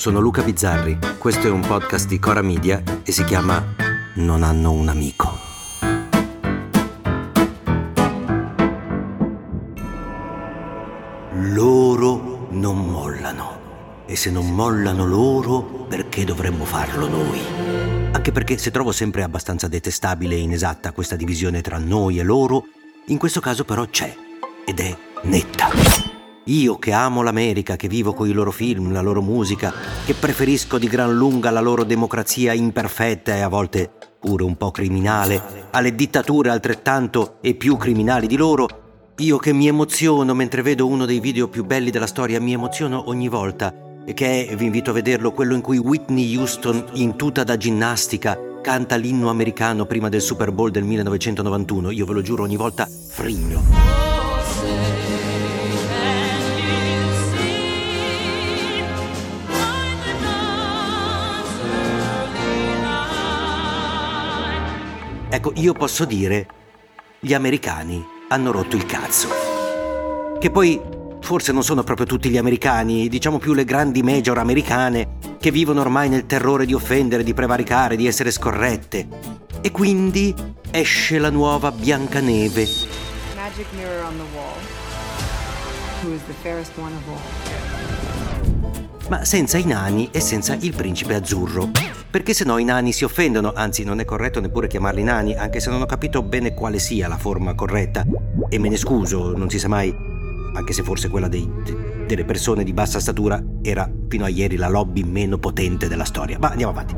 sono Luca Bizzarri, questo è un podcast di Cora Media e si chiama Non hanno un amico. Loro non mollano e se non mollano loro, perché dovremmo farlo noi? Anche perché se trovo sempre abbastanza detestabile e inesatta questa divisione tra noi e loro, in questo caso però c'è ed è netta. Io che amo l'America, che vivo con i loro film, la loro musica, che preferisco di gran lunga la loro democrazia imperfetta e a volte pure un po' criminale, alle dittature altrettanto e più criminali di loro, io che mi emoziono mentre vedo uno dei video più belli della storia, mi emoziono ogni volta, e che è, vi invito a vederlo, quello in cui Whitney Houston, in tuta da ginnastica, canta l'inno americano prima del Super Bowl del 1991. Io ve lo giuro, ogni volta frigno. Ecco, io posso dire, gli americani hanno rotto il cazzo. Che poi forse non sono proprio tutti gli americani, diciamo più le grandi major americane, che vivono ormai nel terrore di offendere, di prevaricare, di essere scorrette. E quindi esce la nuova Biancaneve. Magic mirror on the wall. Who is the fairest one of all? Ma senza i nani e senza il principe azzurro perché se no i nani si offendono, anzi non è corretto neppure chiamarli nani, anche se non ho capito bene quale sia la forma corretta. E me ne scuso, non si sa mai, anche se forse quella dei, delle persone di bassa statura era fino a ieri la lobby meno potente della storia. Ma andiamo avanti.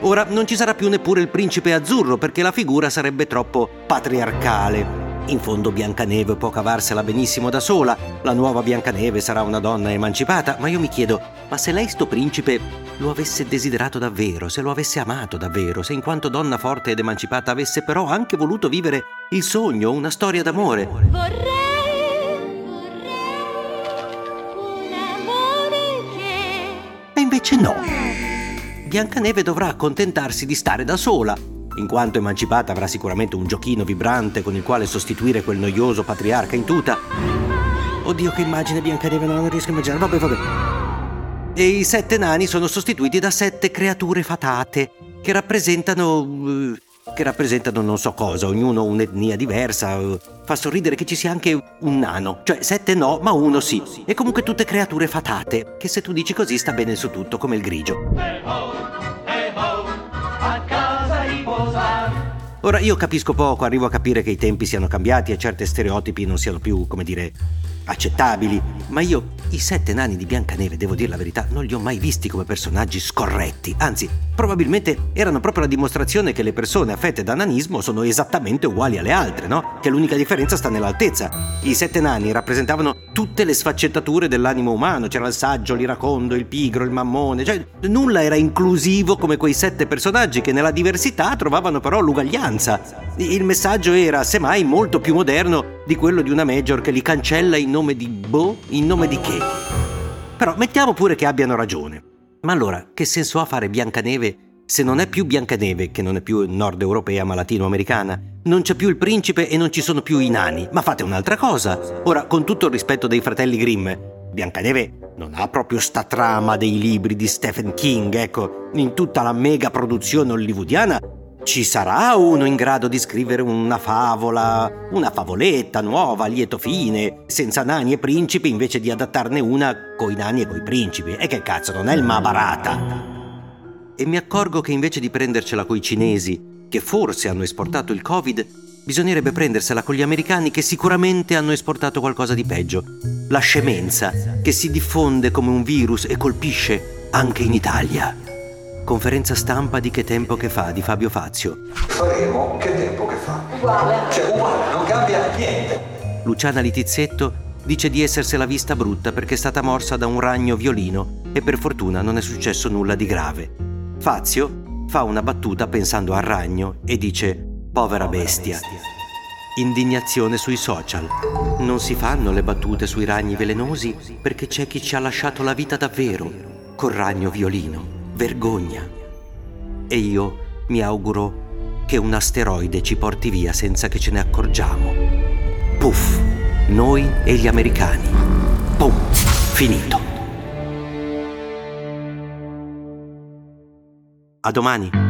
Ora non ci sarà più neppure il principe azzurro perché la figura sarebbe troppo patriarcale. In fondo Biancaneve può cavarsela benissimo da sola, la nuova Biancaneve sarà una donna emancipata, ma io mi chiedo, ma se lei sto principe lo avesse desiderato davvero, se lo avesse amato davvero, se in quanto donna forte ed emancipata avesse però anche voluto vivere il sogno, una storia d'amore. Vorrei. E invece no. Biancaneve dovrà accontentarsi di stare da sola, in quanto emancipata avrà sicuramente un giochino vibrante con il quale sostituire quel noioso patriarca in tuta. Oddio, che immagine Biancaneve, non riesco a immaginare. Vabbè, vabbè. E i sette nani sono sostituiti da sette creature fatate che rappresentano. che rappresentano non so cosa, ognuno un'etnia diversa. Fa sorridere che ci sia anche un nano, cioè sette no, ma uno sì. E comunque tutte creature fatate, che se tu dici così sta bene su tutto, come il grigio. Ora io capisco poco, arrivo a capire che i tempi siano cambiati e certi stereotipi non siano più, come dire, accettabili, ma io i sette nani di Biancaneve, devo dire la verità, non li ho mai visti come personaggi scorretti, anzi, probabilmente erano proprio la dimostrazione che le persone affette da nanismo sono esattamente uguali alle altre, no? Che l'unica differenza sta nell'altezza. I sette nani rappresentavano tutte le sfaccettature dell'animo umano, c'era il saggio, l'iracondo, il pigro, il mammone, cioè nulla era inclusivo come quei sette personaggi che nella diversità trovavano però l'uguaglianza. Il messaggio era semmai molto più moderno di quello di una major che li cancella in nome di boh, in nome di che. Però mettiamo pure che abbiano ragione. Ma allora, che senso ha fare Biancaneve se non è più Biancaneve, che non è più nord europea ma latinoamericana? Non c'è più il principe e non ci sono più i nani, ma fate un'altra cosa. Ora, con tutto il rispetto dei fratelli Grimm, Biancaneve non ha proprio sta trama dei libri di Stephen King, ecco, in tutta la mega produzione hollywoodiana ci sarà uno in grado di scrivere una favola, una favoletta nuova, a lieto fine, senza nani e principi, invece di adattarne una coi nani e coi principi? E che cazzo, non è il Mahabharata? E mi accorgo che invece di prendercela coi cinesi, che forse hanno esportato il Covid, bisognerebbe prendersela con gli americani che sicuramente hanno esportato qualcosa di peggio. La scemenza, che si diffonde come un virus e colpisce anche in Italia. Conferenza stampa di Che tempo che fa di Fabio Fazio. Faremo Che tempo che fa. Uguale. Cioè uguale, non cambia niente. Luciana Litizzetto dice di essersela vista brutta perché è stata morsa da un ragno violino e per fortuna non è successo nulla di grave. Fazio fa una battuta pensando al ragno e dice povera bestia. Indignazione sui social. Non si fanno le battute sui ragni velenosi perché c'è chi ci ha lasciato la vita davvero col ragno violino vergogna. E io mi auguro che un asteroide ci porti via senza che ce ne accorgiamo. Puff, noi e gli americani. Pum, finito. A domani.